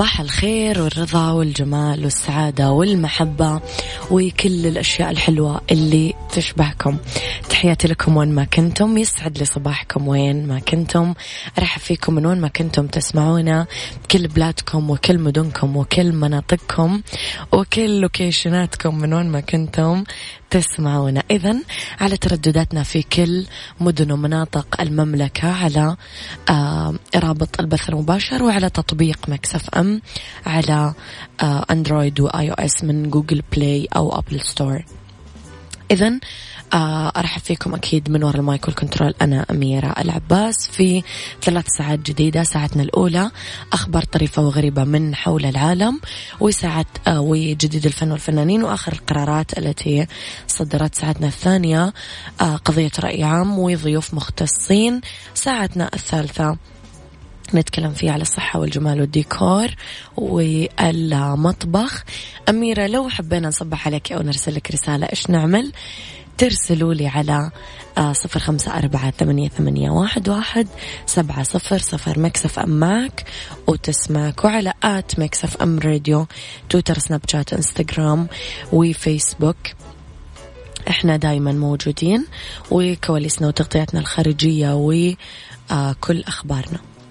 صباح الخير والرضا والجمال والسعادة والمحبة وكل الأشياء الحلوة اللي تشبهكم. تحياتي لكم وين ما كنتم يسعد لي صباحكم وين ما كنتم. أرحب فيكم من وين ما كنتم تسمعونا كل بلادكم وكل مدنكم وكل مناطقكم وكل لوكيشناتكم من وين ما كنتم. تسمعونا. إذا على تردداتنا في كل مدن ومناطق المملكة على آه رابط البث المباشر وعلى تطبيق Mix FM على آه Android و iOS من Google Play أو Apple Store إذا آه، أرحب فيكم أكيد من وراء المايك وال control أنا أميرة العباس. في ثلاث ساعات جديدة ساعتنا الأولى أخبار طريفة وغريبة من حول العالم وساعة آه، وجديد الفن والفنانين وآخر القرارات التي صدرت. ساعتنا الثانية آه، قضية رأي عام وضيوف مختصين. ساعتنا الثالثة نتكلم فيه على الصحة والجمال والديكور والمطبخ. أميرة لو حبينا نصبح عليك أو نرسل لك رسالة إيش نعمل؟ ترسلوا لي على آه، صفر خمسة أربعة ثمانية, ثمانية واحد, واحد سبعة صفر صفر Mix FM معك وتسمعك وعلى at Mix FM Radio Twitter Snapchat Instagram وفيسبوك. إحنا دايما موجودين وكواليسنا وتغطياتنا الخارجية وكل أخبارنا.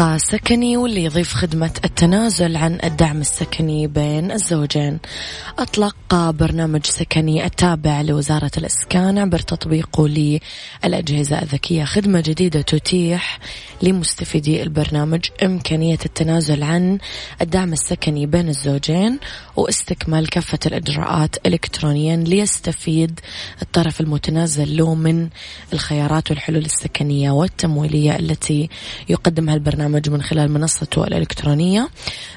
سكني واللي يضيف خدمة التنازل عن الدعم السكني بين الزوجين. أطلق برنامج سكني التابع لوزارة الإسكان عبر تطبيقه للأجهزة الذكية. خدمة جديدة تتيح لمستفيدي البرنامج إمكانية التنازل عن الدعم السكني بين الزوجين واستكمال كافة الإجراءات إلكترونيا ليستفيد الطرف المتنازل له من الخيارات والحلول السكنية والتمويلية التي يقدمها البرنامج. من خلال منصته الإلكترونية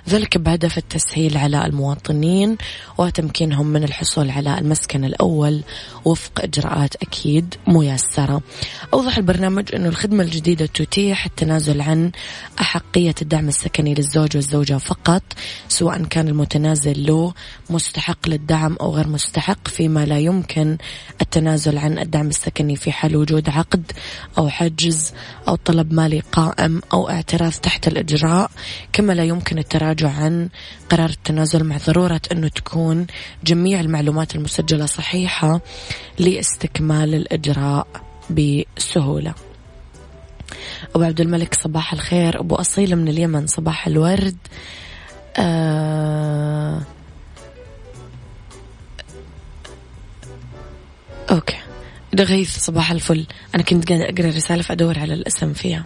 ذلك بهدف التسهيل على المواطنين وتمكينهم من الحصول على المسكن الأول وفق إجراءات أكيد ميسرة. أوضح البرنامج أنه الخدمة الجديدة تتيح التنازل عن أحقية الدعم السكني للزوج والزوجة فقط سواء كان المتنازل له مستحق للدعم أو غير مستحق فيما لا يمكن التنازل عن الدعم السكني في حال وجود عقد أو حجز أو طلب مالي قائم أو اعتراف تحت الإجراء كما لا يمكن التراجع عن قرار التنازل مع ضرورة أنه تكون جميع المعلومات المسجلة صحيحة لاستكمال الإجراء بسهولة. أبو عبد الملك صباح الخير. أبو أصيل من اليمن صباح الورد. آه okay. دغيث صباح الفل. أنا كنت قاعدة أقرأ رسالة فأدور على الاسم فيها.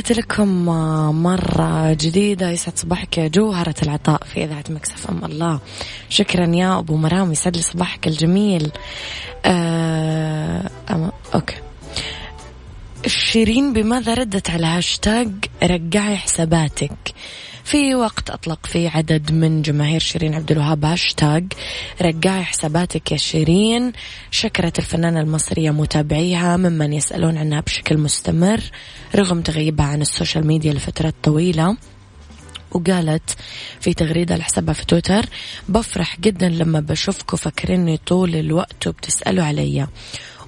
تحياتي لكم مرة جديدة يسعد صباحك يا جوهرة العطاء في إذاعة Mix FM. الله. شكرا يا أبو مرام يسعد لي صباحك الجميل. آه أم okay. شيرين بماذا ردت على هاشتاج؟ رجعي حساباتك. في وقت أطلق فيه عدد من جماهير شيرين عبد الوهاب هاشتاج رجعي حساباتك يا شيرين. شكرت الفنانة المصرية متابعيها ممن يسألون عنها بشكل مستمر رغم تغيبها عن ال social media لفترات طويلة. وقالت في تغريدة لحسابها في تويتر بفرح جدا لما بشوفكم فاكريني طول الوقت وبتسألوا عليا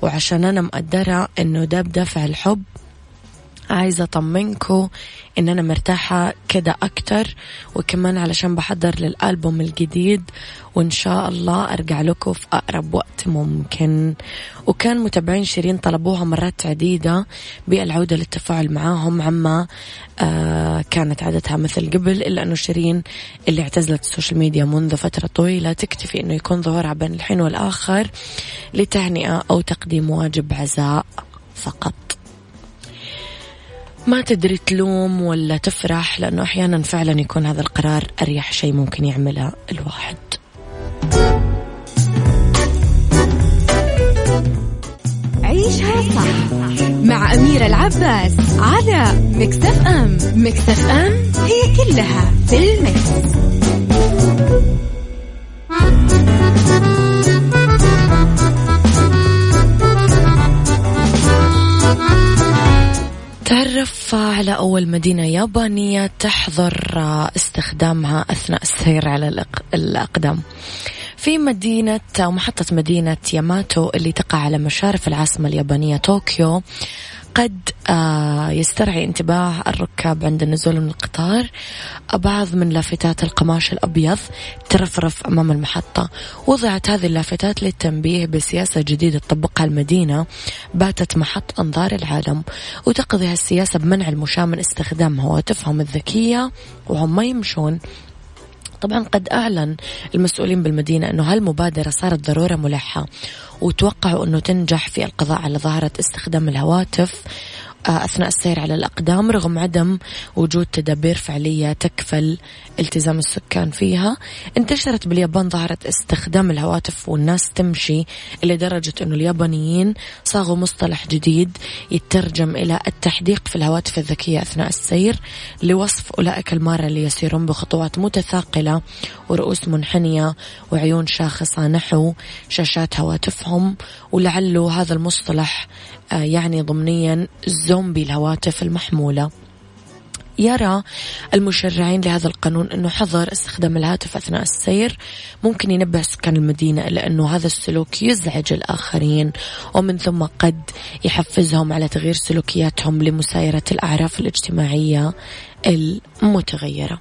وعشان أنا مقدرة إنه ده بدافع الحب عايزة أطمنكم إن أنا مرتاحة كده أكتر وكمان علشان بحضر للألبوم الجديد وإن شاء الله أرجع لكم في أقرب وقت ممكن. وكان متابعين شيرين طلبوها مرات عديدة بالعودة للتفاعل معاهم عما آه كانت عادتها مثل قبل إلا أنه شيرين اللي اعتزلت ال social media منذ فترة طويلة تكتفي أنه يكون ظهورها بين الحين والآخر لتهنئة أو تقديم واجب عزاء فقط. ما تدري تلوم ولا تفرح لأنه أحيانا فعلا يكون هذا القرار أريح شيء ممكن يعمله الواحد عيشها صح مع أميرة العباس على مكتف أم مكتف أم هي كلها في المكس. تعرف على أول مدينة يابانية تحظر استخدامها أثناء السير على الأقدام. في مدينة أو محطة مدينة ياماتو اللي تقع على مشارف العاصمة اليابانية طوكيو قد آه، يسترعي انتباه الركاب عند النزول من القطار. بعض من لافتات القماش الأبيض ترفرف أمام المحطة. وضعت هذه اللافتات للتنبيه بسياسة جديدة تطبقها المدينة. باتت محط أنظار العالم وتقضي هالسياسة بمنع المشاة من استخدام هواتفهم الذكية. وهم ما يمشون طبعا قد أعلن المسؤولين بالمدينة أنه هالمبادرة صارت ضرورة ملحة وتوقعوا أنه تنجح في القضاء على ظاهرة استخدام الهواتف أثناء السير على الأقدام رغم عدم وجود تدابير فعلية تكفل التزام السكان فيها انتشرت باليابان ظاهرة استخدام الهواتف والناس تمشي إلى درجة أنه اليابانيين صاغوا مصطلح جديد يترجم إلى التحديق في الهواتف الذكية أثناء السير لوصف أولئك المارة اللي يسيرون بخطوات متثاقلة ورؤوس منحنية وعيون شاخصة نحو شاشات هواتفهم ولعله هذا المصطلح آه، يعني ضمنيا زومبي الهواتف المحمولة. يرى المشرعين لهذا القانون أنه حظر استخدام الهاتف أثناء السير. ممكن ينبه سكان المدينة إلى أنه هذا السلوك يزعج الآخرين ومن ثم قد يحفزهم على تغيير سلوكياتهم لمسايرة الأعراف الاجتماعية المتغيرة.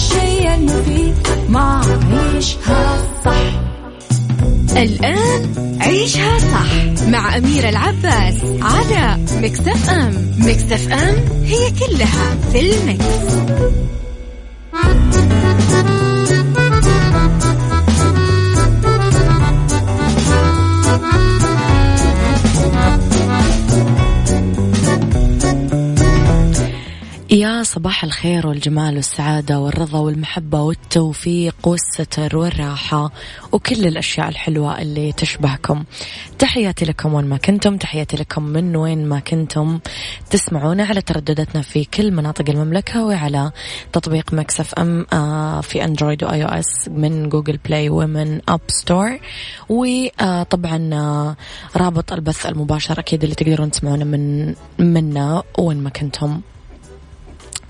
الشيء المفيد ما عيشها صح. الآن عيشها صح. مع أميرة العباس على مكتف أم مكتف أم هي كلها في المكس. صباح الخير والجمال والسعادة والرضا والمحبة والتوفيق والستر والراحة وكل الأشياء الحلوة اللي تشبهكم. تحياتي لكم وين ما كنتم تحياتي لكم من وين ما كنتم. تسمعونا على تردداتنا في كل مناطق المملكة وعلى تطبيق Mix FM آه، في Android و iOS من Google Play ومن App Store. وطبعا آه، رابط البث المباشر أكيد اللي تقدرون تسمعونا من منا وين ما كنتم.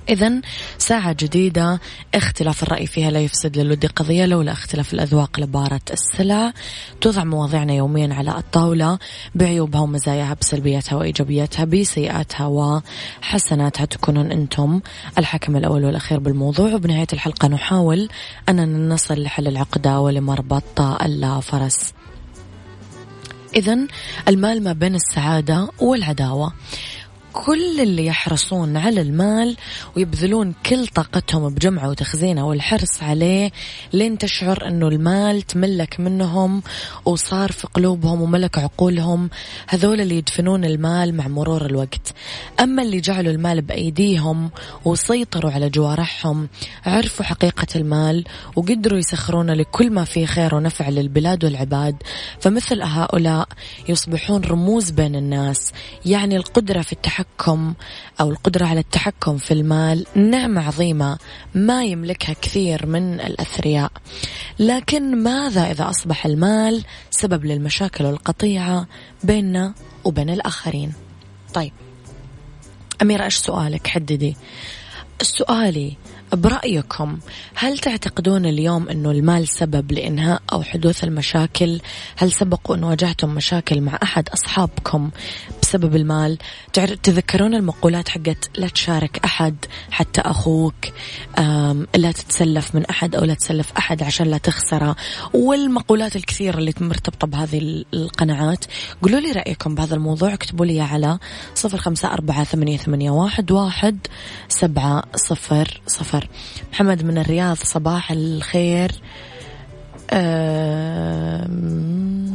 إذا ساعة جديدة اختلاف الرأي فيها لا يفسد للود قضية لولا اختلاف الأذواق لبارة السلع. توضع مواضيعنا يوميا على الطاولة بعيوبها ومزاياها بسلبياتها وإيجابياتها بسيئاتها وحسناتها تكونون أنتم الحكم الأول والأخير بالموضوع. وبنهاية الحلقة نحاول أننا نصل لحل العقدة ولمربط الفرس إذا المال ما بين السعادة والعداوة. كل اللي يحرصون على المال ويبذلون كل طاقتهم بجمعه وتخزينه والحرص عليه لين تشعر إنه المال تملك منهم وصار في قلوبهم وملك عقولهم. هذول اللي يدفنون المال مع مرور الوقت. أما اللي جعلوا المال بأيديهم وسيطروا على جوارحهم عرفوا حقيقة المال وقدروا يسخرون لكل ما فيه خير ونفع للبلاد والعباد. فمثل هؤلاء يصبحون رموز بين الناس يعني القدرة في التحكم التحكم أو القدرة على التحكم في المال نعمة عظيمة ما يملكها كثير من الأثرياء. لكن ماذا إذا أصبح المال سبب للمشاكل والقطيعة بيننا وبين الآخرين؟ طيب أميرة إيش سؤالك؟ حددي. سؤالي برأيكم هل تعتقدون اليوم أنه المال سبب لإنهاء أو حدوث المشاكل؟ هل سبق أن واجهتم مشاكل مع أحد أصحابكم بسبب المال. تذكرون المقولات حقت لا تشارك أحد حتى أخوك لا تتسلف من أحد أو لا تسلف أحد عشان لا تخسره والمقولات الكثيرة اللي مرتبطة بهذه القناعات. قولوا لي رأيكم بهذا الموضوع. اكتبوا لي على صفر خمسة أربعة ثمانية, ثمانية واحد, واحد سبعة صفر صفر. محمد من الرياض صباح الخير. أوكي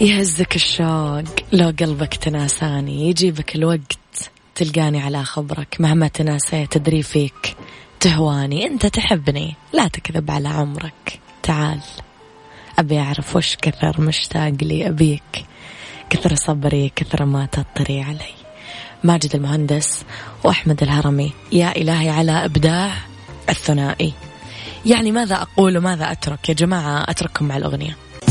يهزك الشوق لو قلبك تناساني يجيبك الوقت تلقاني على خبرك. مهما تناسيت تدري فيك تهواني. أنت تحبني لا تكذب على عمرك. تعال أبي أعرف وش كثر مشتاق لي أبيك. كثر صبري كثر ما تطري علي. ماجد المهندس وأحمد الهرمي يا إلهي على إبداع الثنائي. يعني ماذا أقول وماذا أترك؟ يا جماعة أترككم مع الأغنية.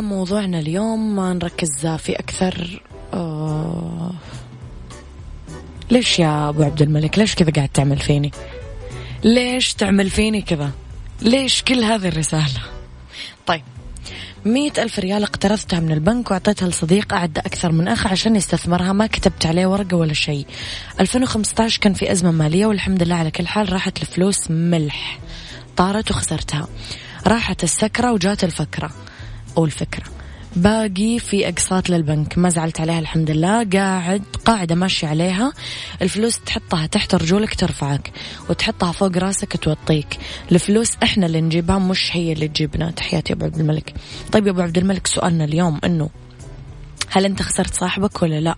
موضوعنا اليوم ما نركز في أكثر آه ليش يا أبو عبد الملك؟ ليش كذا قاعد تعمل فيني؟ ليش تعمل فيني كذا؟ ليش كل هذه الرسالة؟ طيب مئة ألف ريال اقترضتها من البنك وأعطيتها لصديق أعد أكثر من أخ عشان يستثمرها ما كتبت عليه ورقة ولا شيء. 2015 كان في أزمة مالية والحمد لله على كل حال راحت الفلوس ملح. طارت وخسرتها. راحت السكرة وجات الفكرة. أو الفكرة باقي في أقساط للبنك. ما زعلت عليها الحمد لله. قاعد قاعدة ماشي عليها. الفلوس تحطها تحت رجولك ترفعك وتحطها فوق راسك توطيك. الفلوس إحنا اللي نجيبها مش هي اللي تجيبنا. تحياتي يا أبو عبد الملك. طيب يا أبو عبد الملك سؤالنا اليوم إنه هل أنت خسرت صاحبك ولا لا؟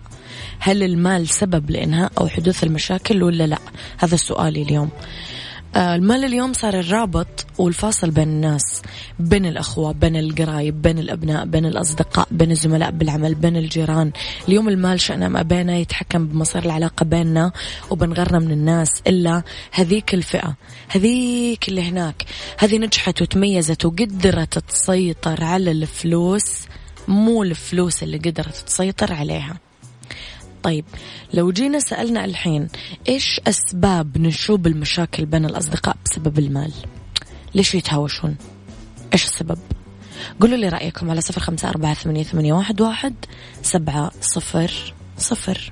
هل المال سبب لإنهاء أو حدوث المشاكل ولا لا؟ هذا سؤالي اليوم. المال اليوم صار الرابط والفاصل بين الناس بين الأخوة بين القرايب بين الأبناء بين الأصدقاء بين الزملاء بالعمل بين الجيران. اليوم المال شأنه ما بينه يتحكم بمصير العلاقة بيننا وبين غيرنا من الناس إلا هذيك الفئة هذيك اللي هناك. هذه نجحت وتميزت وقدرت تسيطر على الفلوس مو الفلوس اللي قدرت تسيطر عليها. طيب لو جينا سألنا الحين إيش أسباب نشوب المشاكل بين الأصدقاء بسبب المال؟ ليش يتهاوشون؟ إيش السبب؟ قولوا لي رأيكم على صفر خمسة أربعة ثمانية, ثمانية واحد, واحد سبعة صفر صفر.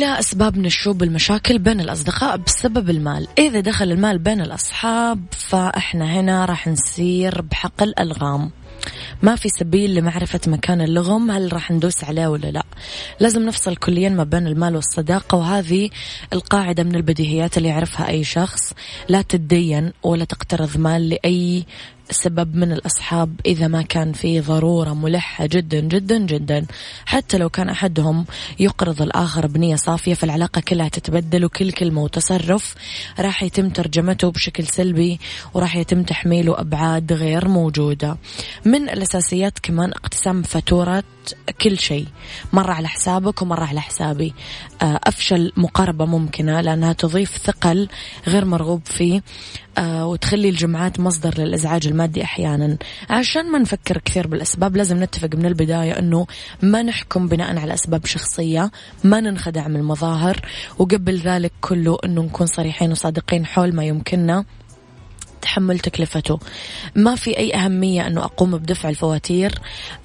أسباب نشوب المشاكل بين الأصدقاء بسبب المال. إذا دخل المال بين الأصحاب فإحنا هنا راح نسير بحقل ألغام ما في سبيل لمعرفة مكان اللغم هل راح ندوس عليه ولا لا. لازم نفصل كليا ما بين المال والصداقة وهذه القاعدة من البديهيات اللي يعرفها أي شخص. لا تدين ولا تقترض مال لأي سبب من الأصحاب إذا ما كان في ضرورة ملحة جدا جدا جدا. حتى لو كان أحدهم يقرض الآخر بنية صافية فالعلاقة كلها تتبدل وكل كلمة وتصرف راح يتم ترجمته بشكل سلبي وراح يتم تحميله أبعاد غير موجودة. من الأساسيات كمان اقتسام فاتورة كل شيء مرة على حسابك ومرة على حسابي. آه، أفشل مقاربة ممكنة لأنها تضيف ثقل غير مرغوب فيه آه، وتخلي الجمعات مصدر للإزعاج المادي أحيانا. عشان ما نفكر كثير بالأسباب لازم نتفق من البداية أنه ما نحكم بناء على أسباب شخصية ما ننخدع من المظاهر وقبل ذلك كله أنه نكون صريحين وصادقين حول ما يمكننا. تحمل تكلفته ما في أي أهمية أنه أقوم بدفع الفواتير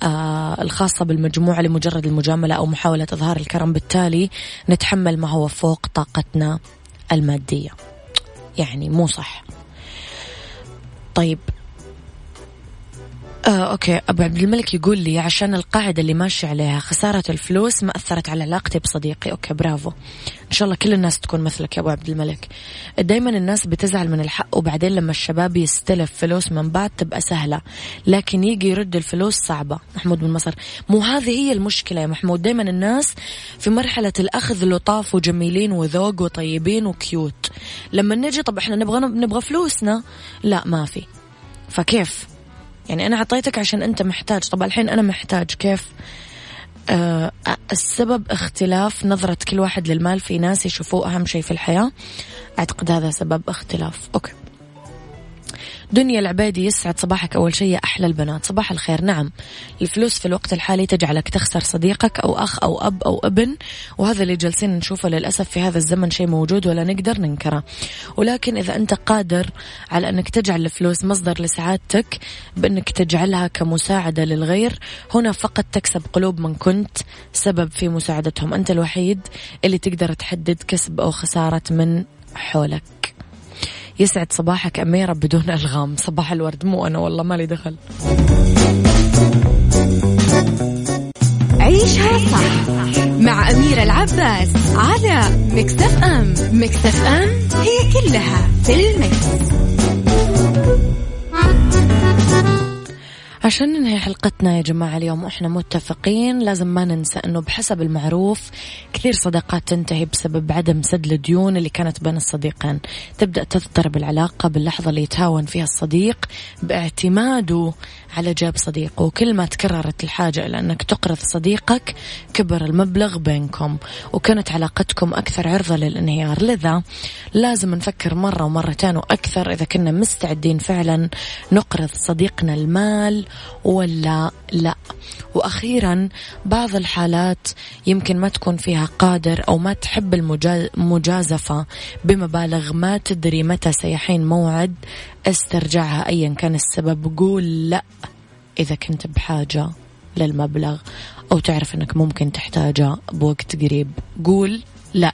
آه الخاصة بالمجموعة لمجرد المجاملة أو محاولة إظهار الكرم. بالتالي نتحمل ما هو فوق طاقتنا المادية. يعني مو صح. طيب آه، okay. أبو عبد الملك يقول لي عشان القاعدة اللي ماشي عليها خسارة الفلوس ما أثرت على علاقتي بصديقي. okay برافو. إن شاء الله كل الناس تكون مثلك يا أبو عبد الملك. دايما الناس بتزعل من الحق وبعدين لما الشباب يستلف فلوس من بعض تبقى سهلة. لكن يجي يرد الفلوس صعبة. محمود من مصر مو هذه هي المشكلة يا محمود. دايما الناس في مرحلة الأخذ لطاف وجميلين وذوق وطيبين وكيوت. لما نجي طب إحنا نبغى نبغى فلوسنا. لا ما في. فكيف؟ يعني أنا أعطيتك عشان أنت محتاج. طب الحين أنا محتاج كيف؟ آه السبب اختلاف نظرة كل واحد للمال في ناس يشوفوه أهم شيء في الحياة. أعتقد هذا سبب اختلاف. أوكي. دنيا العبيدي يسعد صباحك أول شيء يا أحلى البنات. صباح الخير. نعم الفلوس في الوقت الحالي تجعلك تخسر صديقك أو أخ أو أب أو ابن وهذا اللي جالسين نشوفه للأسف في هذا الزمن شيء موجود ولا نقدر ننكره. ولكن إذا أنت قادر على أنك تجعل الفلوس مصدر لسعادتك بأنك تجعلها كمساعدة للغير هنا فقط تكسب قلوب من كنت سبب في مساعدتهم. أنت الوحيد اللي تقدر تحدد كسب أو خسارة من حولك. يسعد صباحك أميرة بدون ألغام. صباح الورد. مو أنا والله مالي دخل. عيشها صح مع أميرة العباس على مكتف أم. مكتف أم هي كلها في المكس. عشان ننهي حلقتنا يا جماعة اليوم وإحنا متفقين لازم ما ننسى أنه بحسب المعروف كثير صداقات تنتهي بسبب عدم سد الديون اللي كانت بين الصديقين. تبدأ تضطرب العلاقة باللحظة اللي يتهاون فيها الصديق باعتماده على جيب صديقه. وكل ما تكررت الحاجة إلى أنك تقرض صديقك كبر المبلغ بينكم وكانت علاقتكم أكثر عرضة للانهيار. لذا لازم نفكر مرة ومرتين وأكثر إذا كنا مستعدين فعلا نقرض صديقنا المال ولا لا. وأخيرا بعض الحالات يمكن ما تكون فيها قادر أو ما تحب المجازفة بمبالغ ما تدري متى سيحين موعد استرجعها أيا كان السبب. قول لا إذا كنت بحاجة للمبلغ أو تعرف أنك ممكن تحتاجه بوقت قريب. قول لا.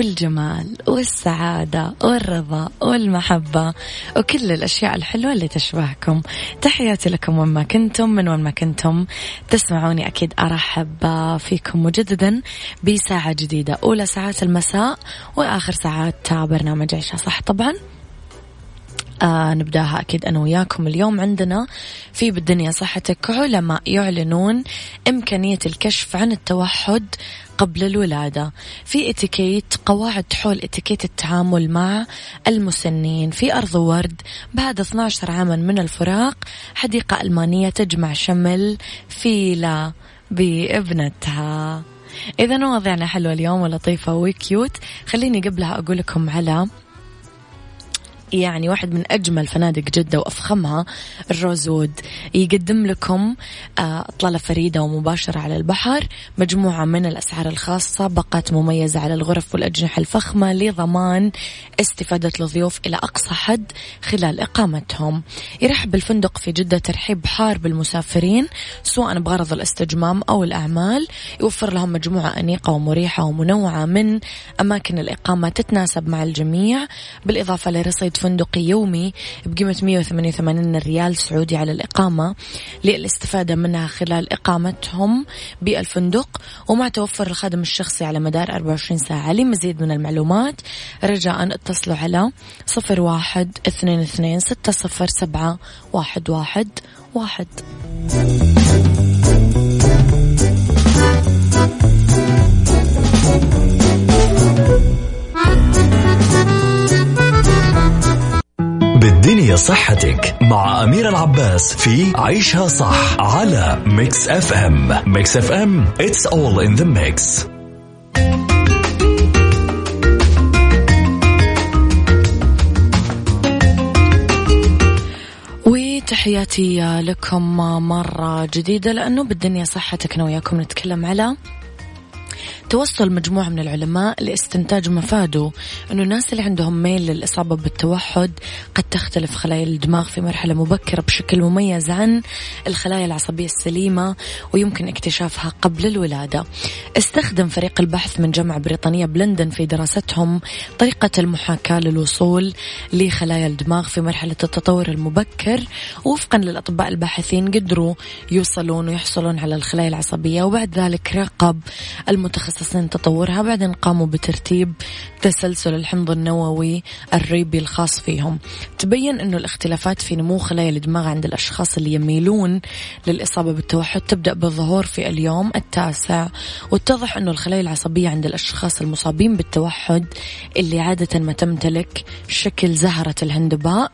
والجمال والسعادة والرضا والمحبة وكل الأشياء الحلوة اللي تشبهكم. تحياتي لكم وين ما كنتم من وين ما كنتم. تسمعوني أكيد أرحب فيكم مجددا بساعة جديدة. أولى ساعات المساء وآخر ساعات برنامج عيشها صح؟ طبعا. آه نبدأها أكيد أنا وياكم. اليوم عندنا في بالدنيا صحتك علماء يعلنون إمكانية الكشف عن التوحد قبل الولادة. في اتيكيت قواعد حول اتيكيت التعامل مع المسنين. في أرض ورد بعد 12 عاما من الفراق حديقة ألمانية تجمع شمل فيلا بابنتها. إذا مواضيعنا حلوة اليوم ولطيفة وكيوت. خليني قبلها أقول لكم على يعني واحد من أجمل فنادق جدة وأفخمها الروزود يقدم لكم آه، إطلالة فريدة ومباشرة على البحر مجموعة من الأسعار الخاصة باقات مميزة على الغرف والأجنحة الفخمة لضمان استفادة الضيوف إلى أقصى حد خلال إقامتهم. يرحب الفندق في جدة ترحيب حار بالمسافرين سواء بغرض الاستجمام أو الأعمال. يوفر لهم مجموعة أنيقة ومريحة ومنوعة من أماكن الإقامة تتناسب مع الجميع بالإضافة لرصيد فندقي يومي بقيمة 188 ريال سعودي على الإقامة للاستفادة منها خلال إقامتهم بالفندق ومع توفر الخادم الشخصي على مدار 24 ساعة. لمزيد من المعلومات رجاء اتصلوا على صفر واحد اثنين اثنين ستة صفر سبعة واحد واحد واحد. بالدنيا صحتك مع أمير العباس في عيشها صح على Mix FM Mix FM it's all in the mix. وتحياتي لكم مرة جديدة لأنه بالدنيا صحتك أنا وياكم نتكلم على توصل مجموعة من العلماء لاستنتاج مفاده. أنه الناس اللي عندهم ميل للإصابة بالتوحد قد تختلف خلايا الدماغ في مرحلة مبكرة بشكل مميز عن الخلايا العصبية السليمة ويمكن اكتشافها قبل الولادة. استخدم فريق البحث من جامعة بريطانية بلندن في دراستهم طريقة المحاكاة للوصول لخلايا الدماغ في مرحلة التطور المبكر. وفقا للأطباء الباحثين قدروا يوصلون ويحصلون على الخلايا العصبية وبعد ذلك راقب المتخصص متخصصين تطورها بعدين قاموا بترتيب تسلسل الحمض النووي الريبي الخاص فيهم. تبين أنه الاختلافات في نمو خلايا الدماغ عند الأشخاص اللي يميلون للإصابة بالتوحد تبدأ بالظهور في اليوم التاسع واتضح أنه الخلايا العصبية عند الأشخاص المصابين بالتوحد اللي عادة ما تمتلك شكل زهرة الهندباء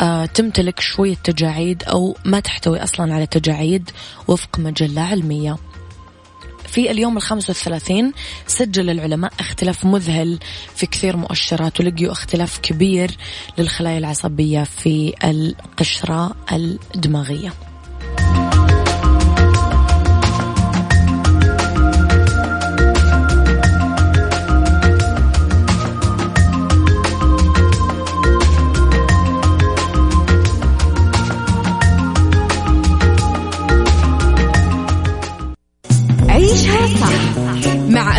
آه تمتلك شوية تجاعيد أو ما تحتوي أصلا على تجاعيد وفق مجلة علمية. في اليوم الخامس والثلاثين سجل العلماء اختلاف مذهل في كثير مؤشرات ولقيوا اختلاف كبير للخلايا العصبية في القشرة الدماغية.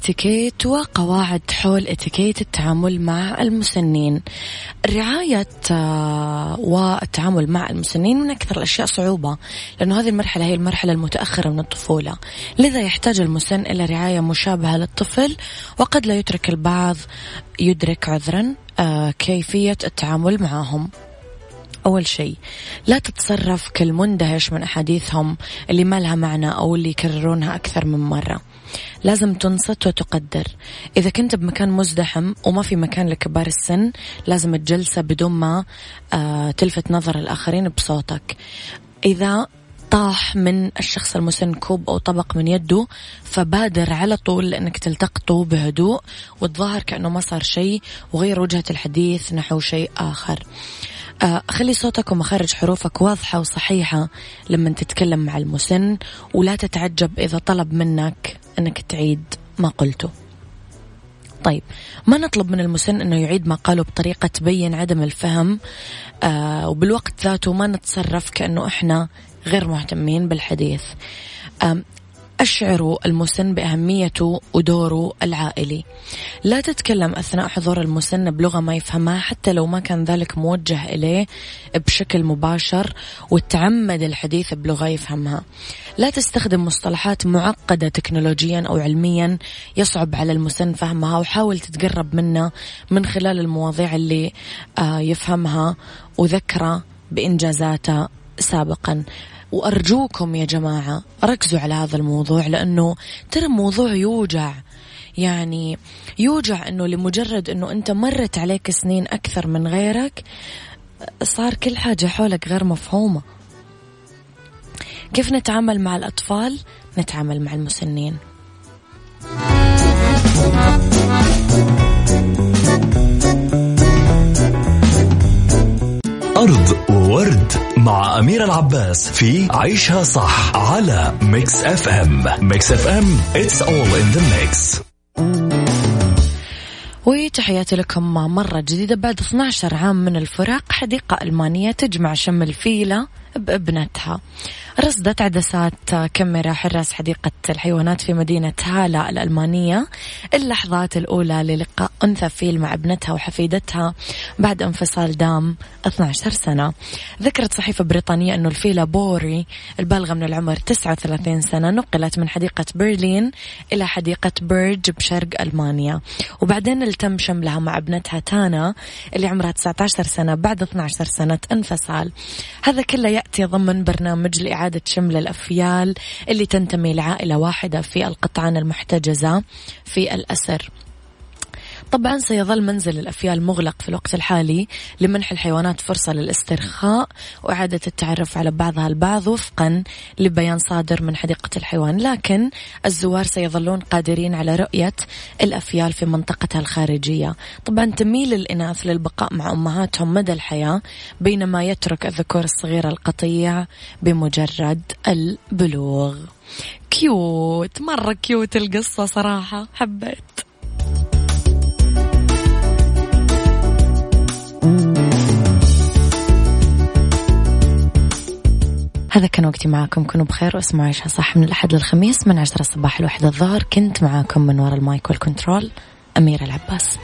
إلى اتيكيت وقواعد حول إتيكيت التعامل مع المسنين. الرعاية آه، والتعامل مع المسنين من أكثر الأشياء صعوبة لأنه هذه المرحلة هي المرحلة المتأخرة من الطفولة. لذا يحتاج المسن إلى رعاية مشابهة للطفل وقد لا يترك البعض يدرك عذرا آه، كيفية التعامل معهم. أول شيء لا تتصرف كالمندهش من أحاديثهم اللي ما لها معنى أو اللي يكررونها أكثر من مرة. لازم تنصت وتقدر. إذا كنت بمكان مزدحم وما في مكان لكبار السن لازم الجلسة بدون ما آه تلفت نظر الآخرين بصوتك. إذا طاح من الشخص المسن كوب أو طبق من يده فبادر على طول لأنك تلتقطه بهدوء وتظاهر كأنه ما صار شيء وغير وجهة الحديث نحو شيء آخر. آه خلي صوتك ومخارج حروفك واضحة وصحيحة لما تتكلم مع المسن ولا تتعجب إذا طلب منك أنك تعيد ما قلته. طيب ما نطلب من المسن أنه يعيد ما قاله بطريقة تبين عدم الفهم آه وبالوقت ذاته ما نتصرف كأنه إحنا غير مهتمين بالحديث. أشعروا المسن بأهميته ودوره العائلي لا تتكلم أثناء حضور المسن بلغة ما يفهمها حتى لو ما كان ذلك موجه إليه بشكل مباشر وتعمد الحديث بلغة يفهمها. لا تستخدم مصطلحات معقدة تكنولوجيا أو علميا يصعب على المسن فهمها وحاول تتقرب منه من خلال المواضيع اللي آه، يفهمها وذكره بإنجازاته سابقا. وأرجوكم يا جماعة ركزوا على هذا الموضوع لأنه ترى موضوع يوجع. يعني يوجع أنه لمجرد أنه أنت مرت عليك سنين أكثر من غيرك صار كل حاجة حولك غير مفهومة. كيف نتعامل مع الأطفال؟ نتعامل مع المسنين. Around the world. مع أمير العباس في عيشها صح على Mix FM Mix FM it's all in the mix. وتحياتي لكم مرة جديدة بعد 12 عام من الفراق. حديقة ألمانية تجمع شم الفيلة بابنتها رصدت عدسات كاميرا حراس حديقة الحيوانات في مدينة هالا الألمانية. اللحظات الأولى للقاء أنثى فيل مع ابنتها وحفيدتها بعد انفصال دام 12 سنة. ذكرت صحيفة بريطانية أنه الفيلة بوري البالغة من العمر 39 سنة نقلت من حديقة برلين إلى حديقة بيرج بشرق ألمانيا. وبعدين التم شملها مع ابنتها تانا اللي عمرها 19 سنة بعد 12 سنة انفصال. هذا كله يأتي ضمن برنامج لإعادة شمل الأفيال اللي تنتمي لعائلة واحدة في القطعان المحتجزة في الأسر. طبعا سيظل منزل الأفيال مغلق في الوقت الحالي لمنح الحيوانات فرصة للاسترخاء وإعادة التعرف على بعضها البعض وفقا لبيان صادر من حديقة الحيوان. لكن الزوار سيظلون قادرين على رؤية الأفيال في منطقتها الخارجية. طبعا تميل الإناث للبقاء مع أمهاتهم مدى الحياة بينما يترك الذكور الصغير القطيع بمجرد البلوغ. cute مرة كيوت القصة صراحة حبيت. هذا كان وقتي معاكم. كونوا بخير واسمعوا عيشها صح من الأحد للخميس من عشرة الصباح لواحد الظهر. كنت معاكم من وراء المايك والكنترول أميرة العباس.